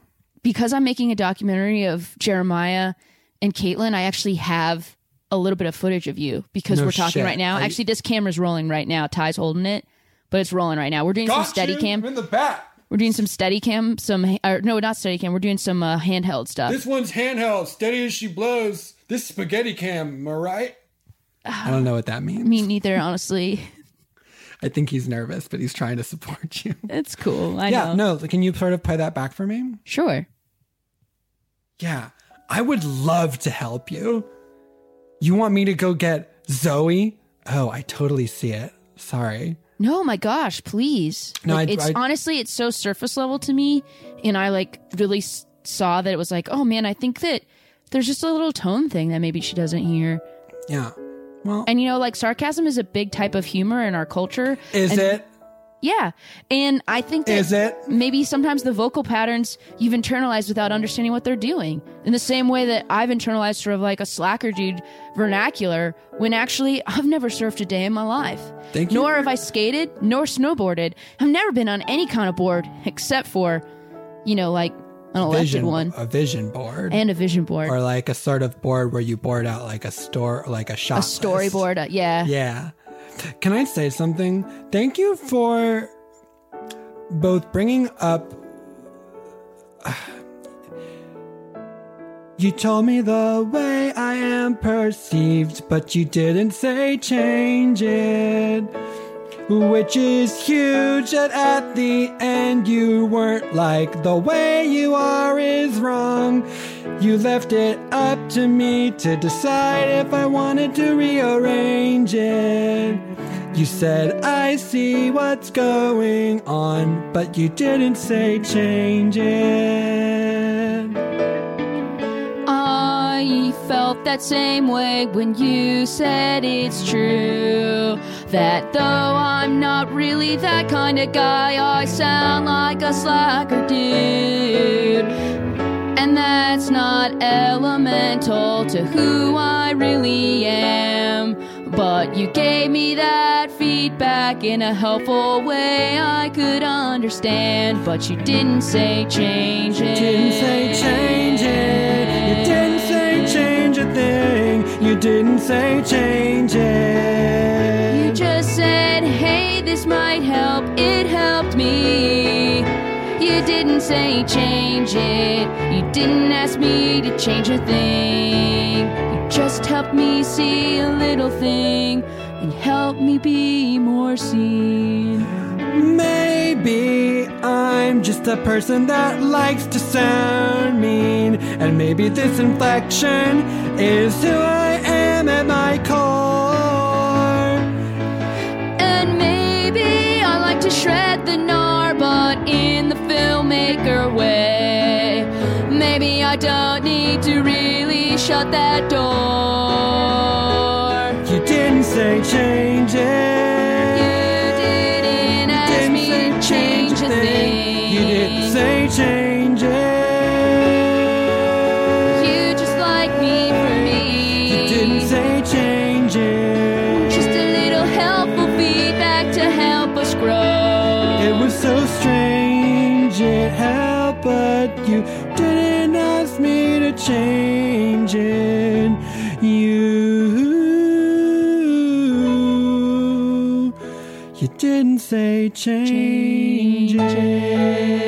because I'm making a documentary of Jeremiah and Caitlin, I actually have a little bit of footage of you because No we're talking shit. right now. Are you- Actually, this camera's rolling right now. Ty's holding it, but it's rolling right now. We're doing Got some steady cam. In the back. We're doing some steady cam, some or no, not steady cam. We're doing some uh, handheld stuff. This one's handheld, steady as she blows. This spaghetti cam, am I right? I don't know what that means. Me neither, honestly. I think he's nervous, but he's trying to support you. It's cool. I yeah, know. no, can you sort of play that back for me? Sure. Yeah, I would love to help you. You want me to go get Zoe? Oh, I totally see it. Sorry. No, my gosh, please. No, Like, I- it's I- honestly, it's so surface level to me, and I like really s- saw that it was like, oh man, I think that there's just a little tone thing that maybe she doesn't hear. Yeah. Well, and you know, like sarcasm is a big type of humor in our culture. Is And- it? Yeah. And I think that Is it? maybe sometimes the vocal patterns you've internalized without understanding what they're doing. In the same way that I've internalized sort of like a slacker dude vernacular when actually I've never surfed a day in my life. Thank you. Nor have I skated, nor snowboarded. I've never been on any kind of board except for, you know, like an elected vision, one a vision board, and a vision board. or like a sort of board where you board out like a store, like a shop, a storyboard. uh, yeah. Yeah. Can I say something? Thank you for both bringing up. You told me the way I am perceived, but you didn't say change it. Which is huge that at the end you weren't like the way you are is wrong. You left it up to me to decide if I wanted to rearrange it. You said, I see what's going on, but you didn't say change it. I felt that same way when you said it's true. That though I'm not really that kind of guy, I sound like a slacker dude. And that's not elemental to who I really am. But you gave me that feedback in a helpful way I could understand. But you didn't say change it. You Didn't say change it. You didn't say change a thing. You didn't say change it. Said, hey, this might help. It helped me. You didn't say change it. You didn't ask me to change a thing. You just helped me see a little thing and helped me be more seen. Maybe I'm just a person that likes to sound mean. And maybe this inflection is who I am at my core. To shred the gnar, but in the filmmaker way. Maybe I don't need to really shut that door. You didn't say change it. You didn't ask me to change a thing. You didn't say change it. You, you didn't say change, it.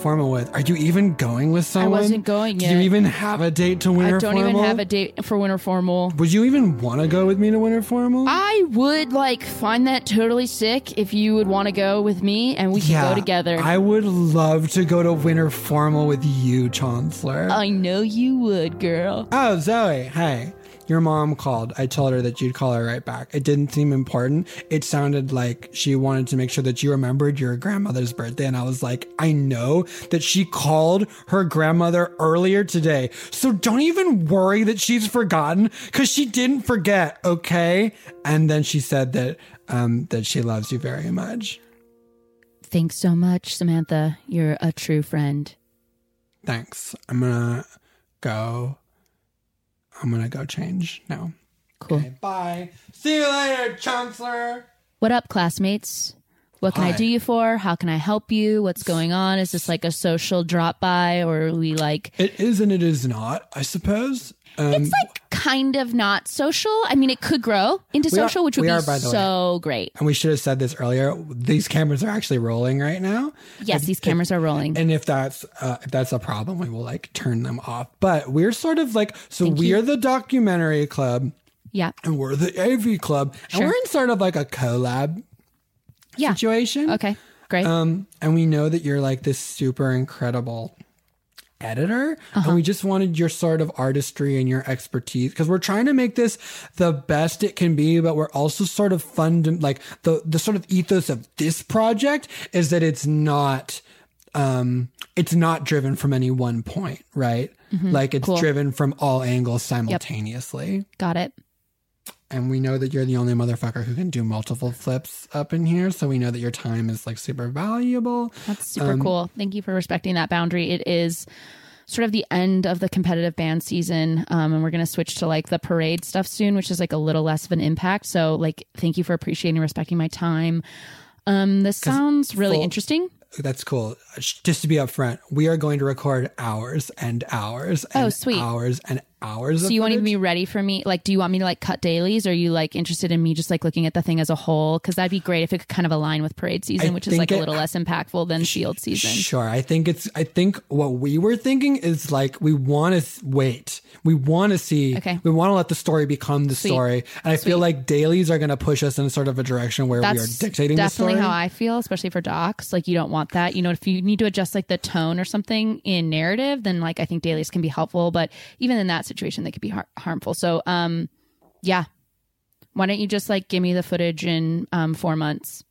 Formal with? Are you even going with someone? I wasn't going yet. Do you even have a date to winter I don't formal? even have a date for winter formal. Would you even want to go with me to winter formal? I would like find that totally sick if you would want to go with me and we can go together. I would love to go to winter formal with you, Chancellor. I know you would, girl. oh, Zoe, hey. Your mom called. I told her that you'd call her right back. It didn't seem important. It sounded like she wanted to make sure that you remembered your grandmother's birthday. And I was like, I know that she called her grandmother earlier today. So don't even worry that she's forgotten because she didn't forget, okay? And then she said that um, that she loves you very much. Thanks so much, Samantha. You're a true friend. Thanks. I'm gonna go. I'm gonna go change now. Cool. Bye. See you later, Chancellor. What up, classmates? What can I do you for? How can I help you? What's going on? Is this like a social drop by or are we like It is and it is not, I suppose. Um, it's like kind of not social. I mean, it could grow into We are- social, which would we be are, by the way. so great. and we should have said this earlier. These cameras are actually rolling right now. Yes, these cameras are rolling. And if that's uh, if that's a problem, we will like turn them off. But we're sort of like so we're the documentary club yeah. and we're the AV club, and we're in sort of like a collab Yeah. situation. Okay. Great. Um, and we know that you're like this super incredible editor, Uh-huh. and we just wanted your sort of artistry and your expertise because we're trying to make this the best it can be, but we're also sort of fun. like the the sort of ethos of this project is that it's not um, it's not driven from any one point, right? Mhm. Like it's Cool. driven from all angles simultaneously. Got it. And we know that you're the only motherfucker who can do multiple flips up in here. So we know that your time is like super valuable. That's super Um, cool. Thank you for respecting that boundary. It is sort of the end of the competitive band season, um, and we're going to switch to like the parade stuff soon, which is like a little less of an impact. So, like, thank you for appreciating and respecting my time. Um, this sounds really full- interesting. That's cool. Just to be upfront, we are going to record hours and hours and Oh, sweet. hours and hours. So you want to footage. be ready for me? Like, do you want me to like cut dailies? Or are you like interested in me just like looking at the thing as a whole? Because that'd be great if it could kind of align with parade season, I which is like a little less impactful than field season. Sure. I think it's, I think what we were thinking is like, we want to wait. We want to see, Okay. we want to let the story become the Sweet. story. And I feel like dailies are going to push us in sort of a direction where we are That's dictating the definitely how I feel, especially for docs. Like you don't want that. You know, if you need to adjust like the tone or something in narrative, then like I think dailies can be helpful. But even in that situation, that could be har- harmful. So, um, yeah. Why don't you just like give me the footage in um four months?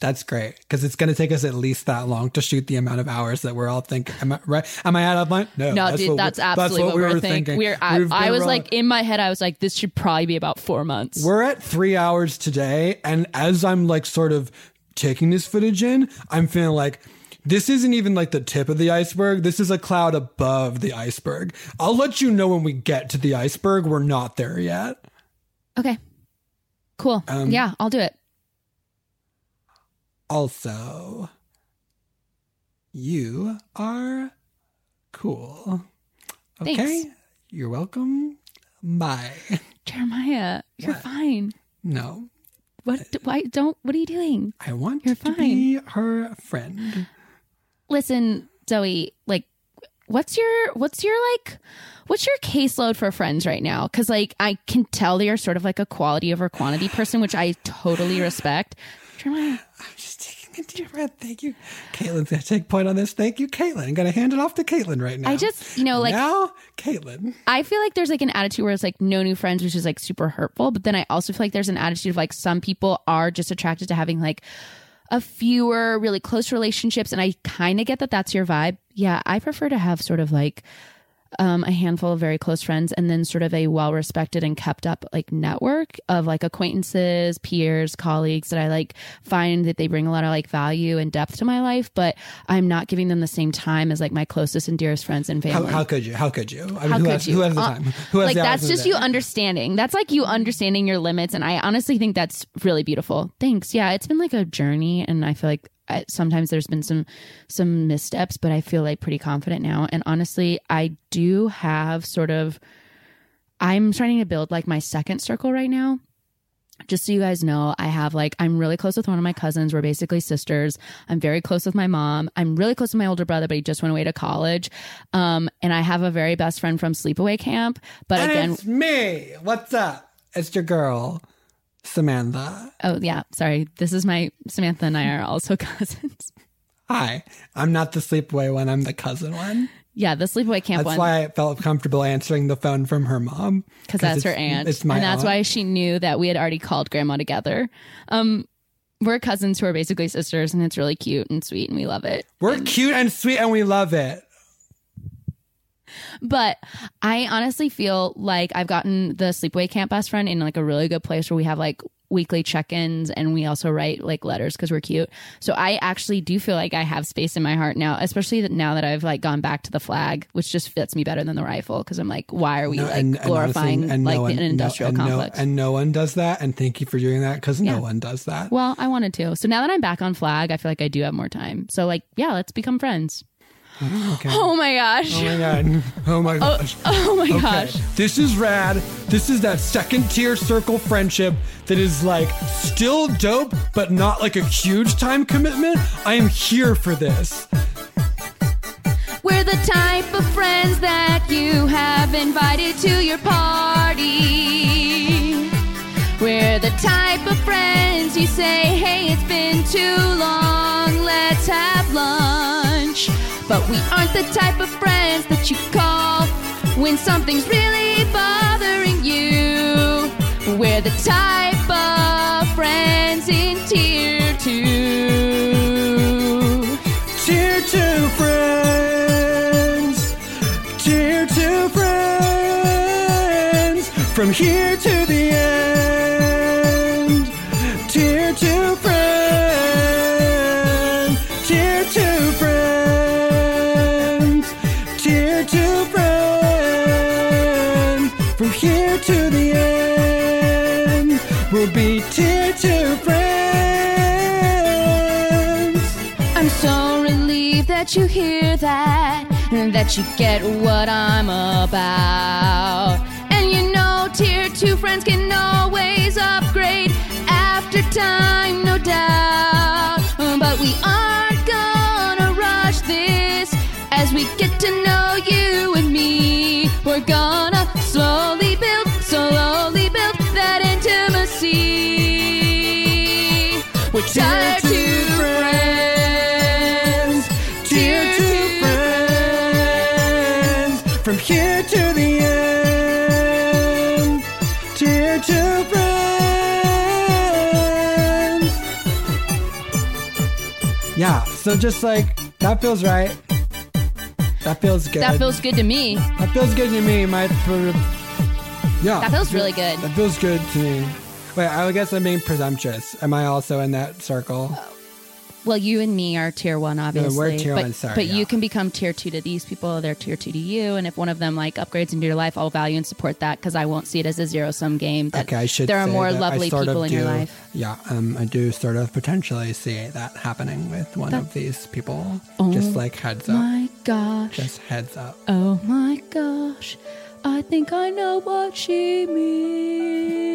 That's great because it's going to take us at least that long to shoot the amount of hours that we're all thinking. Am I right? Am I out of line? No, No, that's dude, what we- that's absolutely what, we we were were thinking. We're, I, We've I was wrong. like in my head, I was like, this should probably be about four months. We're at three hours today, and as I'm like sort of taking this footage in, I'm feeling like this isn't even like the tip of the iceberg. This is a cloud above the iceberg. I'll let you know when we get to the iceberg. We're not there yet. okay, cool. Um, yeah, I'll do it. Also, you are cool. Okay. Thanks. You're welcome. Bye. Jeremiah, you're fine. No, What? Why don't? What are you doing? I want You're to fine. be her friend. Listen zoe like what's your what's your like what's your caseload for friends right now because like i can tell that you're sort of like a quality over quantity person which i totally respect I'm just taking a deep breath. Thank you. Caitlin's to take point on this. Thank you, Caitlin. I'm going to hand it off to Caitlin right now. i just you know like now, Caitlin. I feel like there's like an attitude where it's like no new friends, which is like super hurtful. But then I also feel like there's an attitude of like some people are just attracted to having like a fewer really close relationships. And I kind of get that that's your vibe. Yeah, I prefer to have sort of like um, a handful of very close friends and then sort of a well respected and kept up like network of like acquaintances, peers, colleagues that I like find that they bring a lot of like value and depth to my life, but I'm not giving them the same time as like my closest and dearest friends and family. how could you? How could you? I mean, How who, could has, you? who has the Uh, time? Who has like the that's just you understanding. That's like you understanding your limits, and I honestly think that's really beautiful. Thanks. Yeah, it's been like a journey, and I feel like I, sometimes there's been some some missteps, but I feel like pretty confident now. And honestly, I do have sort of. I'm starting to build like my second circle right now. Just so you guys know, I have like, I'm really close with one of my cousins. We're basically sisters. I'm very close with my mom. I'm really close with my older brother, but he just went away to college. Um, and I have a very best friend from sleepaway camp. But And again, it's me. What's up? It's your girl, Samantha. oh yeah, sorry. This is my Samantha and I are also cousins. Hi. I'm not the sleepaway one. I'm the cousin one. yeah, the sleepaway camp That's one. why I felt comfortable answering the phone from her mom. because that's her aunt, It's my and that's aunt. why she knew that we had already called grandma together. Um, we're cousins who are basically sisters, and it's really cute and sweet, and we love it. We're cute and sweet and we love it. But I honestly feel like I've gotten the sleepaway camp best friend in like a really good place where we have like weekly check-ins and we also write like letters because we're cute. So I actually do feel like I have space in my heart now, especially that now that I've like gone back to the flag, which just fits me better than the rifle. Because I'm like, why are we No, like and- and glorifying honestly, and like no one- an industrial no, and complex? And no one does that. And thank you for doing that because Yeah. no one does that. Well, I wanted to. So now that I'm back on flag, I feel like I do have more time. So like, yeah, let's become friends. Okay. Oh my gosh. Oh my god. Oh my oh, gosh. Oh my Okay. gosh. This is rad. This is that second tier circle friendship that is like still dope, but not like a huge time commitment. I am here for this. We're the type of friends that you have invited to your party. We're the type of friends you say, hey, it's been too long, let's have lunch. But we aren't the type of friends that you call when something's really bothering you. We're the type of friends in tier two. Tier two friends, tier two friends, from here to the end. You hear that, and that you get what I'm about. And you know, tier two friends can always upgrade after time, no doubt. But we aren't gonna rush this as we get to know you and me. We're gonna so just like that feels right. That feels good. That feels good to me. That feels good to me. My yeah. That feels really good. That feels good to me. Wait, I guess I'm being presumptuous. Am I also in that circle? Oh. Well, you and me are tier one, obviously. We're tier but, one, sorry, But yeah. you can become tier two to these people. They're tier two to you. And if one of them like upgrades into your life, I'll value and support that because I won't see it as a zero sum game. That okay, I should. There are more lovely people in your life. Yeah, um, I do sort of potentially see that happening with one That- of these people. Oh Just like heads up. My gosh. Just heads up. Oh my gosh. I think I know what she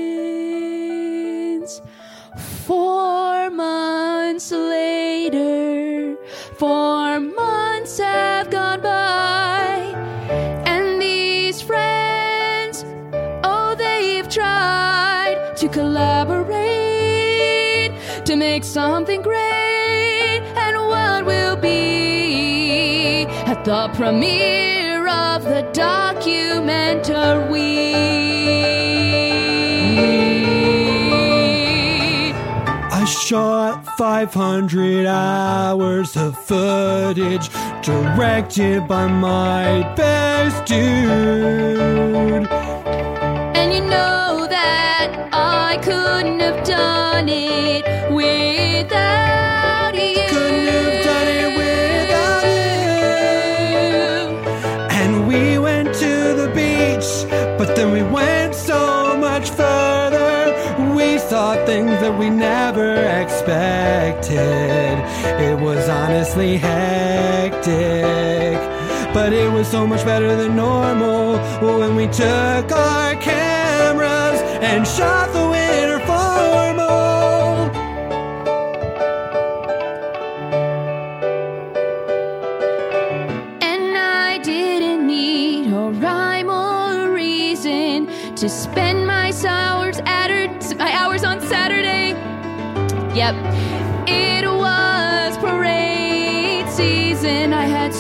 means. Four months later, four months have gone by, and these friends, oh, they've tried to collaborate to make something great, and what will be at the premiere of the documentary. Shot 500 hours of footage directed by my best dude. And you know that I couldn't have done it without you. Couldn't have done it without you. And we went to the beach, but then we went so much further. We saw things that we never It was honestly hectic. But it was so much better than normal when we took our cameras and shot the winter formal. And I didn't need a rhyme or a reason to spend my hours at my hours on Saturday. Yep,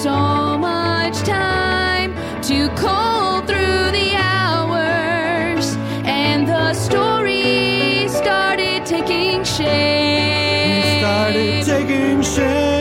so much time to call through the hours, and the story started taking shape. Started taking shape.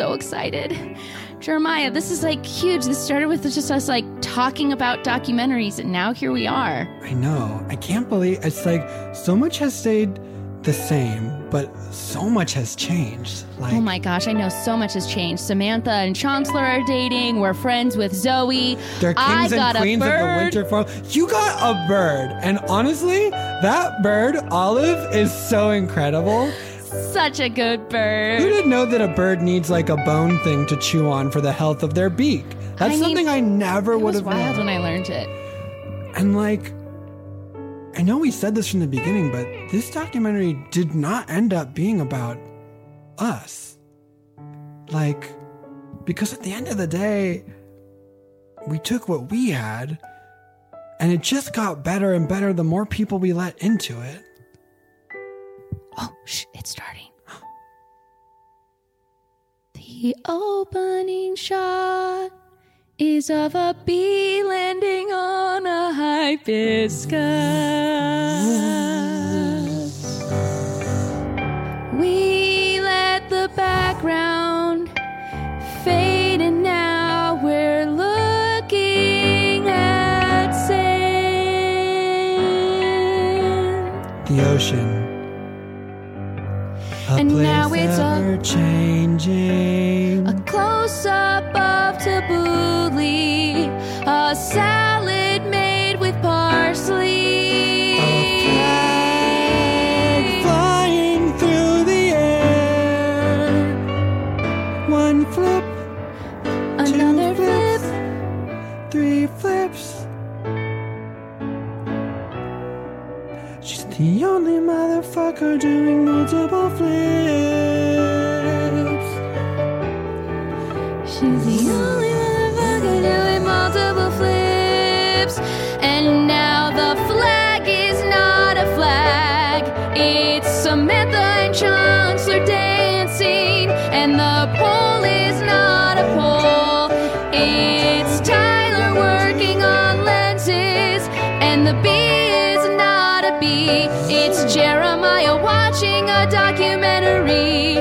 So excited. Jeremiah, this is like huge. This started with just us like talking about documentaries, and now here we are. I know. I can't believe it's like so much has stayed the same, but so much has changed. Like oh my gosh, I know so much has changed. Samantha and Chancellor are dating. We're friends with Zoe. they're I kings got and queens of the winter. You got a bird, and honestly, that bird, Olive, is so incredible. Such a good bird. Who didn't know that a bird needs like a bone thing to chew on for the health of their beak? That's I mean, something I never would It would was have wild known. when I learned it. And like, I know we said this from the beginning, but this documentary did not end up being about us. Like, because at the end of the day, we took what we had And it just got better and better the more people we let into it. Oh, shh, it's starting. The opening shot is of a bee landing on a hibiscus. We let the background fade, and now we're looking at sand. The ocean. A And now it's a- changing. A close up of tabbouleh, a salad motherfucker doing multiple flips. It's Jeremiah watching a documentary.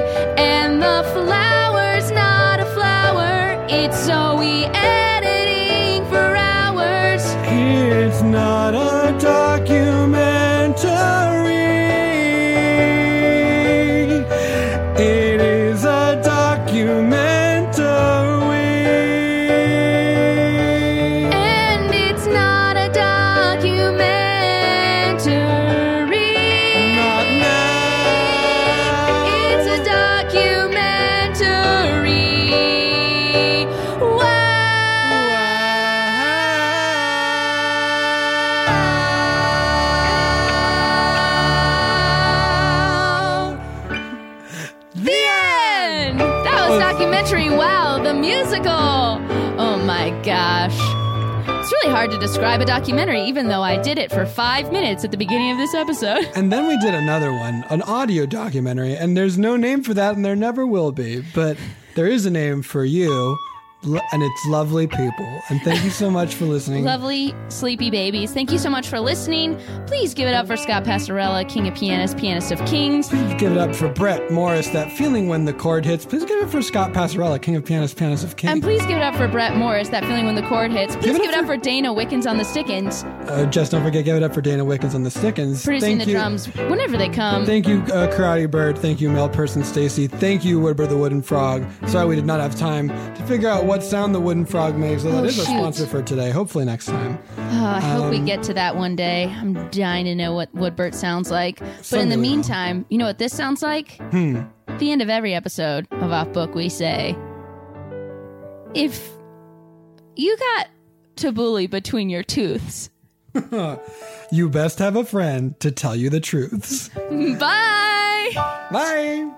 Hard to describe a documentary, even though I did it for five minutes at the beginning of this episode. And then we did another one, an audio documentary, and there's no name for that, and there never will be. But there is a name for you, and it's lovely people. And thank you so much for listening. Lovely, sleepy babies. Thank you so much for listening. Please give it up for Scott Passarella, King of Pianists, Pianist of Kings. Please give it up for Brett Morris, that feeling when the chord hits. Please give it up for Scott Passarella, King of Pianists, Pianist of Kings. And please give it up for Brett Morris, that feeling when the chord hits. Please give it, up, for Dana Wickens on the Stickins, Uh, just don't forget, give it up for Dana Wickens on the Stickins. producing Thank the you. drums whenever they come. Thank you, uh, Karate Bird. Thank you, Male Person Stacy. Thank you, Woodbird the Wooden Frog. Sorry we did not have time to figure out what sound the wooden frog makes, so that Oh, is our shoot. sponsor for today. Hopefully next time. Oh, I hope we Um, get to that one day. I'm dying to know what Woodbert sounds like. But in the meantime, you know what this sounds like? Hmm. At the end of every episode of Off Book, we say, if you got tabbouleh between your tooths, You best have a friend to tell you the truths. bye. Bye.